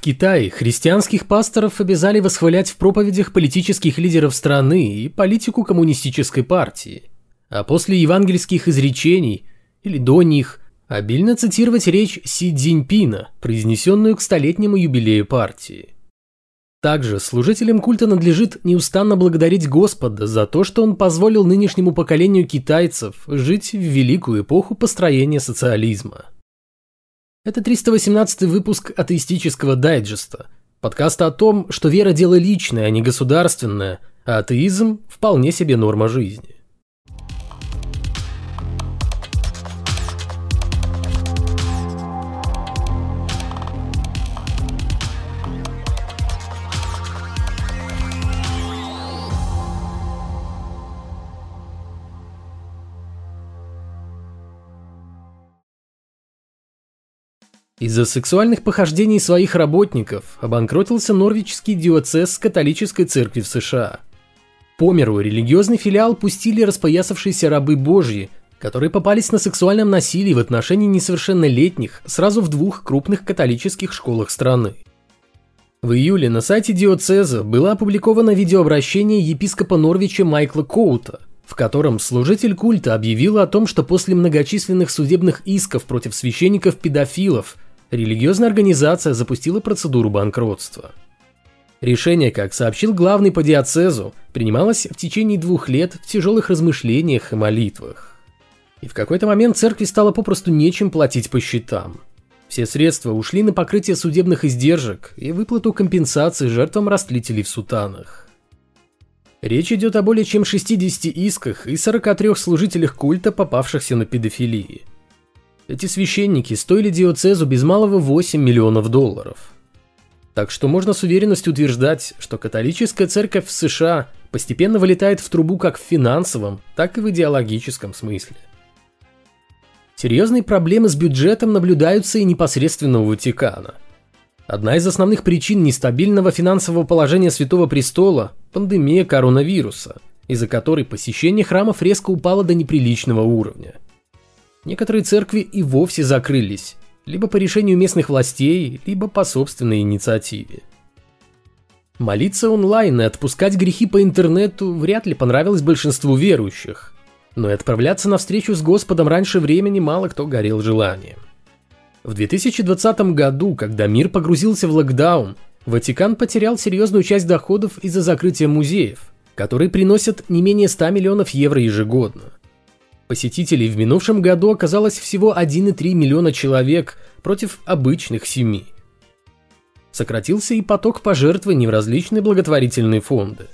В Китае христианских пасторов обязали восхвалять в проповедях политических лидеров страны и политику коммунистической партии, а после евангельских изречений или до них обильно цитировать речь Си Цзиньпина, произнесенную к столетнему юбилею партии. Также служителям культа надлежит неустанно благодарить Господа за то, что он позволил нынешнему поколению китайцев жить в великую эпоху построения социализма. Это 318 выпуск атеистического дайджеста, подкаста о том, что вера – дело личное, а не государственное, а атеизм – вполне себе норма жизни. Из-за сексуальных похождений своих работников обанкротился Норвичский диоцез католической церкви в США. По миру религиозный филиал пустили распоясавшиеся рабы Божьи, которые попались на сексуальном насилии в отношении несовершеннолетних сразу в двух крупных католических школах страны. В июле на сайте диоцеза было опубликовано видеообращение епископа Норвича Майкла Коута, в котором служитель культа объявил о том, что после многочисленных судебных исков против священников-педофилов – религиозная организация запустила процедуру банкротства. Решение, как сообщил главный по диацезу, принималось в течение двух лет в тяжелых размышлениях и молитвах. И в какой-то момент церкви стало попросту нечем платить по счетам. Все средства ушли на покрытие судебных издержек и выплату компенсации жертвам растлителей в сутанах. Речь идет о более чем 60 исках и 43 служителях культа, попавшихся на педофилии. Эти священники стоили диоцезу без малого 8 миллионов долларов. Так что можно с уверенностью утверждать, что католическая церковь в США постепенно вылетает в трубу как в финансовом, так и в идеологическом смысле. Серьезные проблемы с бюджетом наблюдаются и непосредственно у Ватикана. Одна из основных причин нестабильного финансового положения Святого Престола – пандемия коронавируса, из-за которой посещение храмов резко упало до неприличного уровня – Некоторые церкви и вовсе закрылись, либо по решению местных властей, либо по собственной инициативе. Молиться онлайн и отпускать грехи по интернету вряд ли понравилось большинству верующих, но и отправляться на встречу с Господом раньше времени мало кто горел желанием. В 2020 году, когда мир погрузился в локдаун, Ватикан потерял серьезную часть доходов из-за закрытия музеев, которые приносят не менее 100 миллионов евро ежегодно. Посетителей в минувшем году оказалось всего 1,3 миллиона человек против обычных 7. Сократился и поток пожертвований в различные благотворительные фонды.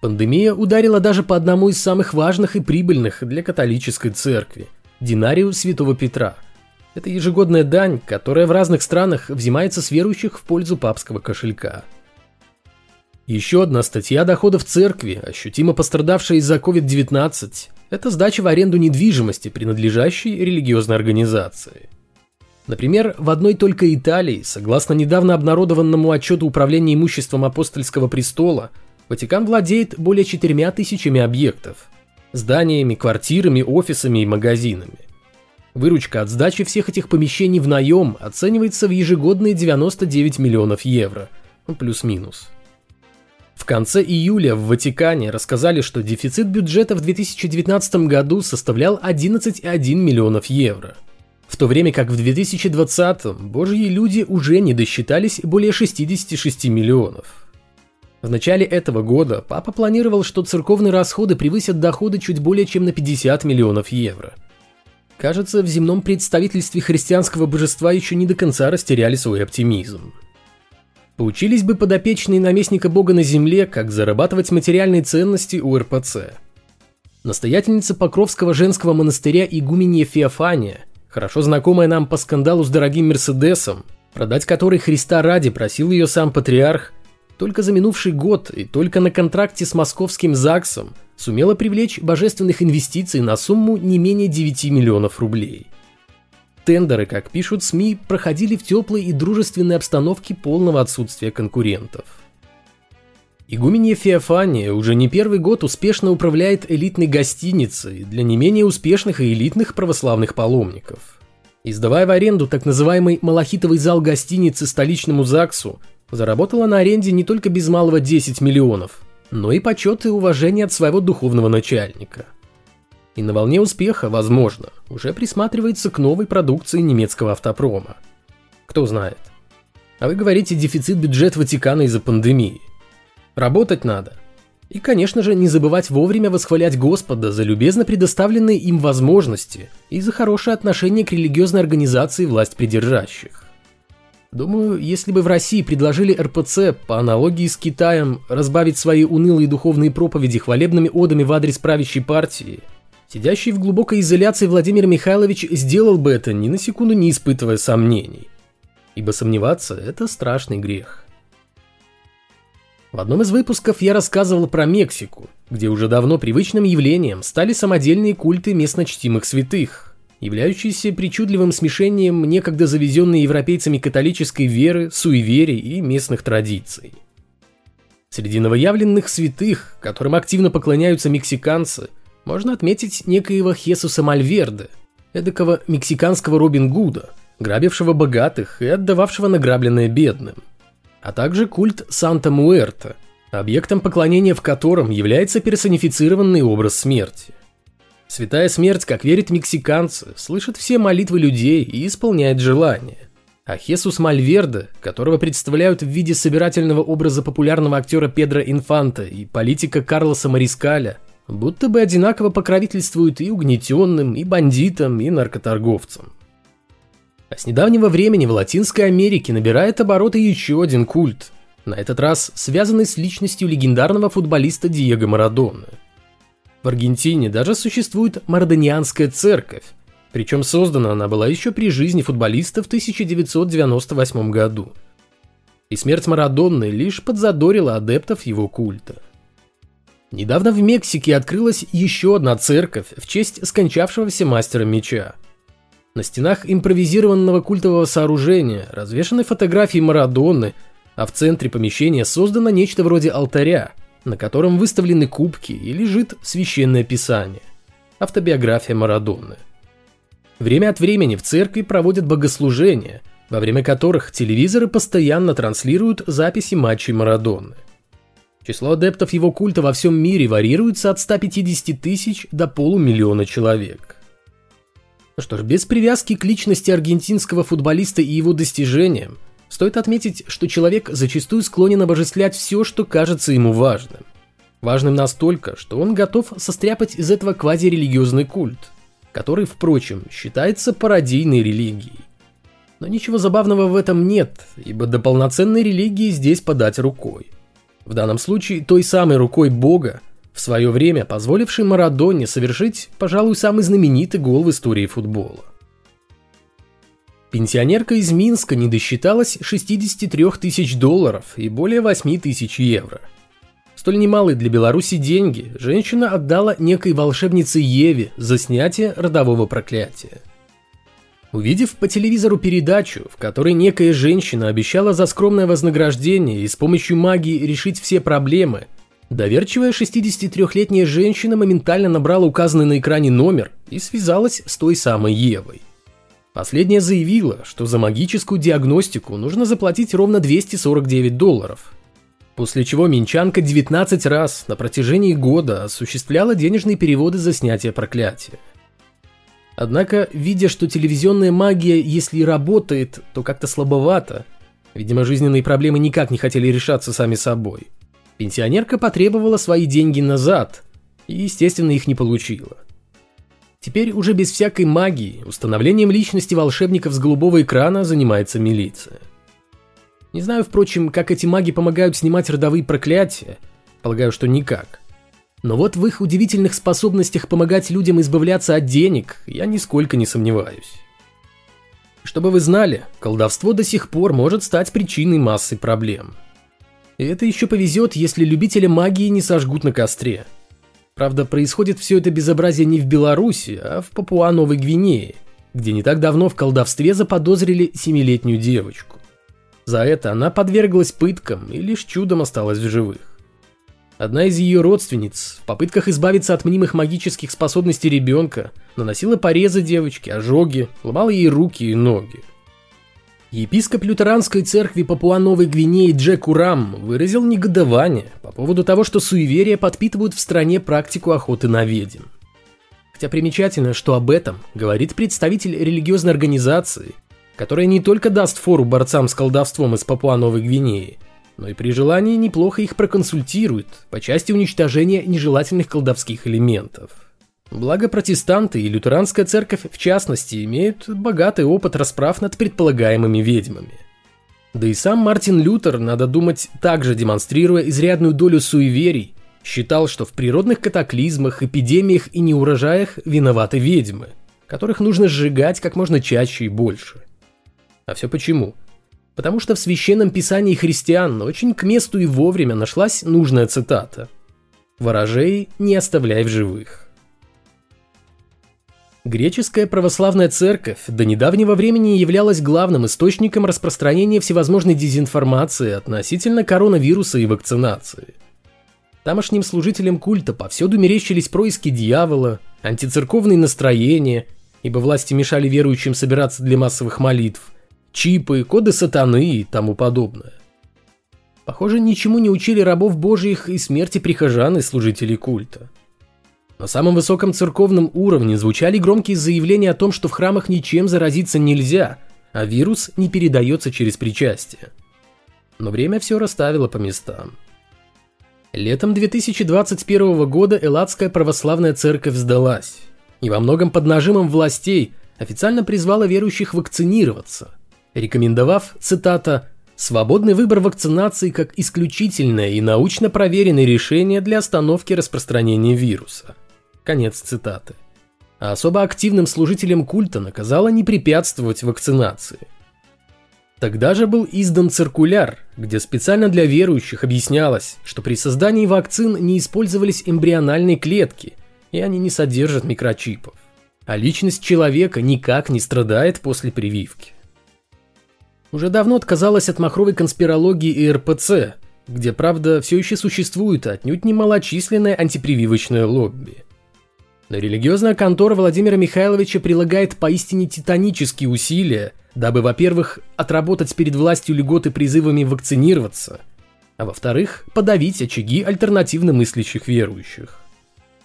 Пандемия ударила даже по одному из самых важных и прибыльных для католической церкви – динарию Святого Петра. Это ежегодная дань, которая в разных странах взимается с верующих в пользу папского кошелька. Еще одна статья доходов церкви, ощутимо пострадавшая из-за COVID-19, это сдача в аренду недвижимости, принадлежащей религиозной организации. Например, в одной только Италии, согласно недавно обнародованному отчету Управления имуществом Апостольского престола, Ватикан владеет более четырьмя тысячами объектов – зданиями, квартирами, офисами и магазинами. Выручка от сдачи всех этих помещений в наем оценивается в ежегодные 99 миллионов евро, ну, плюс-минус. В конце июля в Ватикане рассказали, что дефицит бюджета в 2019 году составлял 11,1 миллионов евро. В то время как в 2020 божьи люди уже не досчитались более 66 миллионов. В начале этого года папа планировал, что церковные расходы превысят доходы чуть более чем на 50 миллионов евро. Кажется, в земном представительстве христианского божества еще не до конца растеряли свой оптимизм. Поучились бы подопечные наместника Бога на земле, как зарабатывать материальные ценности у РПЦ. Настоятельница Покровского женского монастыря игуменья Феофания, хорошо знакомая нам по скандалу с дорогим Мерседесом, продать который Христа ради просил ее сам патриарх, только за минувший год и только на контракте с московским ЗАГСом сумела привлечь божественных инвестиций на сумму не менее 9 миллионов рублей – Тендеры, как пишут СМИ, проходили в теплой и дружественной обстановке полного отсутствия конкурентов. Игуменья Феофания уже не первый год успешно управляет элитной гостиницей для не менее успешных и элитных православных паломников. И сдавая в аренду так называемый малахитовый зал гостиницы столичному ЗАГСу, заработала на аренде не только без малого 10 миллионов, но и почет и уважение от своего духовного начальника. И на волне успеха, возможно, уже присматривается к новой продукции немецкого автопрома. Кто знает. А вы говорите дефицит бюджета Ватикана из-за пандемии. Работать надо. И, конечно же, не забывать вовремя восхвалять Господа за любезно предоставленные им возможности и за хорошее отношение к религиозной организации власть придержащих. Думаю, если бы в России предложили РПЦ, по аналогии с Китаем, разбавить свои унылые духовные проповеди хвалебными одами в адрес правящей партии, сидящий в глубокой изоляции Владимир Михайлович сделал бы это, ни на секунду не испытывая сомнений. Ибо сомневаться – это страшный грех. В одном из выпусков я рассказывал про Мексику, где уже давно привычным явлением стали самодельные культы местно чтимых святых, являющийся причудливым смешением некогда завезенной европейцами католической веры, суеверий и местных традиций. Среди новоявленных святых, которым активно поклоняются мексиканцы, можно отметить некоего Хесуса Мальверде, эдакого мексиканского Робин Гуда, грабившего богатых и отдававшего награбленное бедным, а также культ Санта-Муэрта, объектом поклонения в котором является персонифицированный образ смерти. Святая смерть, как верят мексиканцы, слышит все молитвы людей и исполняет желания. А Хесус Мальверде, которого представляют в виде собирательного образа популярного актера Педро Инфанта и политика Карлоса Марискаля, будто бы одинаково покровительствует и угнетенным, и бандитам, и наркоторговцам. А с недавнего времени в Латинской Америке набирает обороты еще один культ, на этот раз связанный с личностью легендарного футболиста Диего Марадоны – в Аргентине даже существует Марадонианская церковь, причем создана она была еще при жизни футболиста в 1998 году. И смерть Марадонны лишь подзадорила адептов его культа. Недавно в Мексике открылась еще одна церковь в честь скончавшегося мастера меча. На стенах импровизированного культового сооружения развешаны фотографии Марадонны, а в центре помещения создано нечто вроде алтаря, на котором выставлены кубки и лежит священное писание, автобиография Марадоны. Время от времени в церкви проводят богослужения, во время которых телевизоры постоянно транслируют записи матчей Марадоны. Число адептов его культа во всем мире варьируется от 150 тысяч до полумиллиона человек. Ну что ж, без привязки к личности аргентинского футболиста и его достижениям, Стоит отметить, что человек зачастую склонен обожествлять все, что кажется ему важным. Важным настолько, что он готов состряпать из этого квазирелигиозный культ, который, впрочем, считается пародийной религией. Но ничего забавного в этом нет, ибо до полноценной религии здесь подать рукой. В данном случае той самой рукой Бога, в свое время позволившей Марадоне совершить, пожалуй, самый знаменитый гол в истории футбола. Пенсионерка из Минска не досчиталась 63 тысяч долларов и более 8 тысяч евро. Столь немалые для Беларуси деньги женщина отдала некой волшебнице Еве за снятие родового проклятия. Увидев по телевизору передачу, в которой некая женщина обещала за скромное вознаграждение и с помощью магии решить все проблемы, доверчивая 63-летняя женщина моментально набрала указанный на экране номер и связалась с той самой Евой. Последняя заявила, что за магическую диагностику нужно заплатить ровно 249 долларов. После чего Минчанка 19 раз на протяжении года осуществляла денежные переводы за снятие проклятия. Однако, видя, что телевизионная магия, если и работает, то как-то слабовато, видимо, жизненные проблемы никак не хотели решаться сами собой, пенсионерка потребовала свои деньги назад и, естественно, их не получила. Теперь уже без всякой магии установлением личности волшебников с голубого экрана занимается милиция. Не знаю, впрочем, как эти маги помогают снимать родовые проклятия. Полагаю, что никак. Но вот в их удивительных способностях помогать людям избавляться от денег я нисколько не сомневаюсь. Чтобы вы знали, колдовство до сих пор может стать причиной массы проблем. И это еще повезет, если любители магии не сожгут на костре – Правда, происходит все это безобразие не в Беларуси, а в Папуа-Новой Гвинее, где не так давно в колдовстве заподозрили семилетнюю девочку. За это она подверглась пыткам и лишь чудом осталась в живых. Одна из ее родственниц в попытках избавиться от мнимых магических способностей ребенка наносила порезы девочке, ожоги, ломала ей руки и ноги. Епископ лютеранской церкви Папуа-Новой Гвинеи Джек Урам выразил негодование по поводу того, что суеверия подпитывают в стране практику охоты на ведьм. Хотя примечательно, что об этом говорит представитель религиозной организации, которая не только даст фору борцам с колдовством из Папуа-Новой Гвинеи, но и при желании неплохо их проконсультирует по части уничтожения нежелательных колдовских элементов. Благо протестанты и лютеранская церковь в частности имеют богатый опыт расправ над предполагаемыми ведьмами. Да и сам Мартин Лютер, надо думать, также демонстрируя изрядную долю суеверий, считал, что в природных катаклизмах, эпидемиях и неурожаях виноваты ведьмы, которых нужно сжигать как можно чаще и больше. А все почему? Потому что в священном писании христиан очень к месту и вовремя нашлась нужная цитата «Ворожей не оставляй в живых». Греческая православная церковь до недавнего времени являлась главным источником распространения всевозможной дезинформации относительно коронавируса и вакцинации. Тамошним служителям культа повсюду мерещились происки дьявола, антицерковные настроения, ибо власти мешали верующим собираться для массовых молитв, чипы, коды сатаны и тому подобное. Похоже, ничему не учили рабов божьих и смерти прихожан и служителей культа – на самом высоком церковном уровне звучали громкие заявления о том, что в храмах ничем заразиться нельзя, а вирус не передается через причастие. Но время все расставило по местам. Летом 2021 года Элладская православная церковь сдалась, и во многом под нажимом властей официально призвала верующих вакцинироваться, рекомендовав, цитата, «свободный выбор вакцинации как исключительное и научно проверенное решение для остановки распространения вируса». Конец цитаты. А особо активным служителям культа наказала не препятствовать вакцинации. Тогда же был издан циркуляр, где специально для верующих объяснялось, что при создании вакцин не использовались эмбриональные клетки, и они не содержат микрочипов. А личность человека никак не страдает после прививки. Уже давно отказалась от махровой конспирологии и РПЦ, где, правда, все еще существует отнюдь немалочисленное антипрививочное лобби – но религиозная контора Владимира Михайловича прилагает поистине титанические усилия, дабы, во-первых, отработать перед властью льготы призывами вакцинироваться, а во-вторых, подавить очаги альтернативно мыслящих верующих.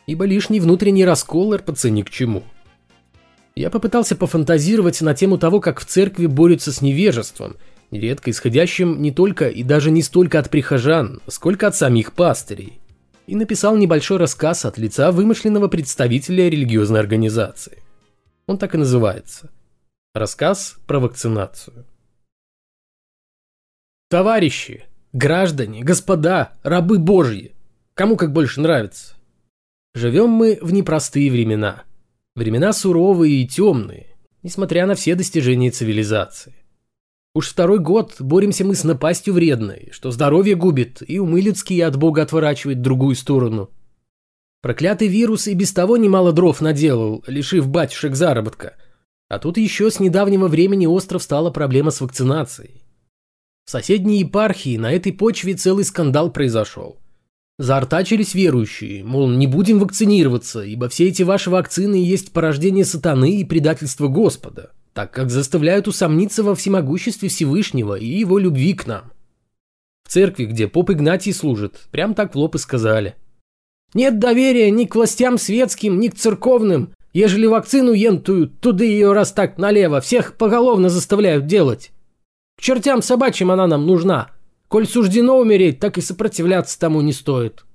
Ибо лишний внутренний раскол РПЦ ни к чему. Я попытался пофантазировать на тему того, как в церкви борются с невежеством, нередко исходящим не только и даже не столько от прихожан, сколько от самих пастырей и написал небольшой рассказ от лица вымышленного представителя религиозной организации. Он так и называется. Рассказ про вакцинацию. Товарищи, граждане, господа, рабы божьи, кому как больше нравится. Живем мы в непростые времена. Времена суровые и темные, несмотря на все достижения цивилизации. Уж второй год боремся мы с напастью вредной, что здоровье губит и умы людские от Бога отворачивает в другую сторону. Проклятый вирус и без того немало дров наделал, лишив батюшек заработка. А тут еще с недавнего времени остров стала проблема с вакцинацией. В соседней епархии на этой почве целый скандал произошел. Заортачились верующие, мол, не будем вакцинироваться, ибо все эти ваши вакцины есть порождение сатаны и предательство Господа так как заставляют усомниться во всемогуществе Всевышнего и его любви к нам. В церкви, где поп Игнатий служит, прям так в лоб и сказали. Нет доверия ни к властям светским, ни к церковным. Ежели вакцину ентуют, туда ее раз так налево, всех поголовно заставляют делать. К чертям собачьим она нам нужна. Коль суждено умереть, так и сопротивляться тому не стоит.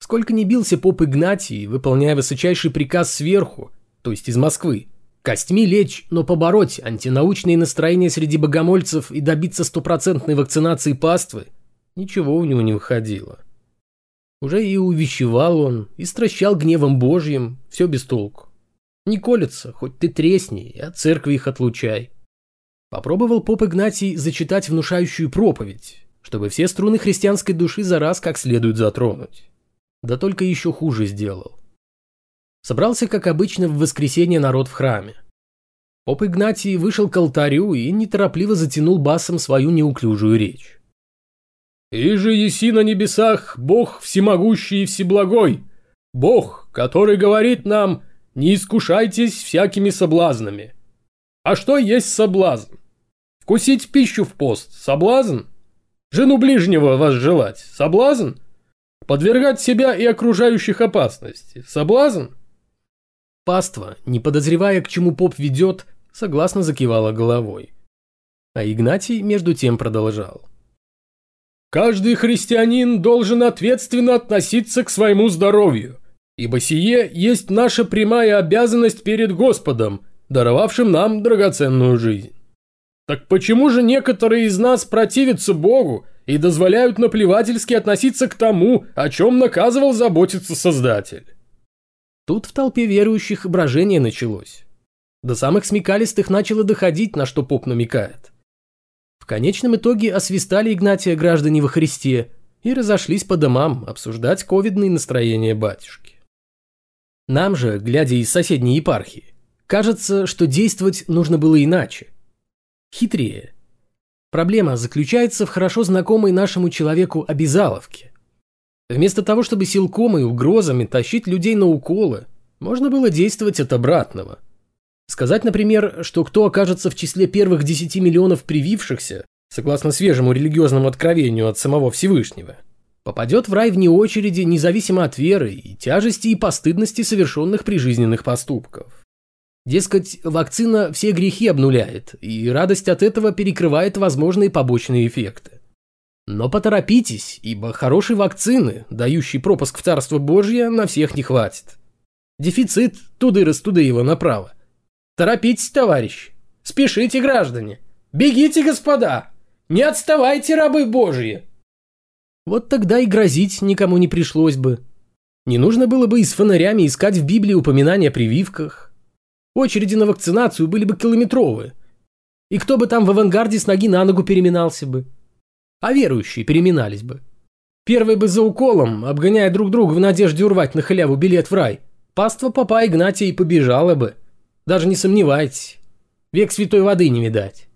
Сколько не бился поп Игнатий, выполняя высочайший приказ сверху, то есть из Москвы, Костьми лечь, но побороть антинаучные настроения среди богомольцев и добиться стопроцентной вакцинации паствы ничего у него не выходило. Уже и увещевал он, и стращал гневом божьим, все без толку. Не колется, хоть ты тресни, от церкви их отлучай. Попробовал поп Игнатий зачитать внушающую проповедь, чтобы все струны христианской души за раз как следует затронуть. Да только еще хуже сделал. Собрался, как обычно, в воскресенье народ в храме. Поп Игнатий вышел к алтарю и неторопливо затянул басом свою неуклюжую речь. «И же еси на небесах Бог всемогущий и всеблагой, Бог, который говорит нам, не искушайтесь всякими соблазнами». А что есть соблазн? Вкусить пищу в пост – соблазн? Жену ближнего вас желать – соблазн? Подвергать себя и окружающих опасности – соблазн? Паства, не подозревая, к чему поп ведет, согласно закивала головой. А Игнатий между тем продолжал. «Каждый христианин должен ответственно относиться к своему здоровью, ибо сие есть наша прямая обязанность перед Господом, даровавшим нам драгоценную жизнь. Так почему же некоторые из нас противятся Богу и дозволяют наплевательски относиться к тому, о чем наказывал заботиться Создатель?» Тут в толпе верующих брожение началось. До самых смекалистых начало доходить, на что поп намекает. В конечном итоге освистали Игнатия граждане во Христе и разошлись по домам обсуждать ковидные настроения батюшки. Нам же, глядя из соседней епархии, кажется, что действовать нужно было иначе. Хитрее. Проблема заключается в хорошо знакомой нашему человеку обязаловке. Вместо того, чтобы силком и угрозами тащить людей на уколы, можно было действовать от обратного – Сказать, например, что кто окажется в числе первых 10 миллионов привившихся, согласно свежему религиозному откровению от самого Всевышнего, попадет в рай вне очереди независимо от веры и тяжести и постыдности совершенных прижизненных поступков. Дескать, вакцина все грехи обнуляет, и радость от этого перекрывает возможные побочные эффекты. Но поторопитесь, ибо хорошей вакцины, дающей пропуск в Царство Божье, на всех не хватит. Дефицит туды-растуды его направо. Торопитесь, товарищи. Спешите, граждане. Бегите, господа. Не отставайте, рабы божьи. Вот тогда и грозить никому не пришлось бы. Не нужно было бы и с фонарями искать в Библии упоминания о прививках. Очереди на вакцинацию были бы километровые. И кто бы там в авангарде с ноги на ногу переминался бы? А верующие переминались бы. Первый бы за уколом, обгоняя друг друга в надежде урвать на халяву билет в рай, паства папа Игнатия и побежала бы – даже не сомневайтесь. Век святой воды не видать.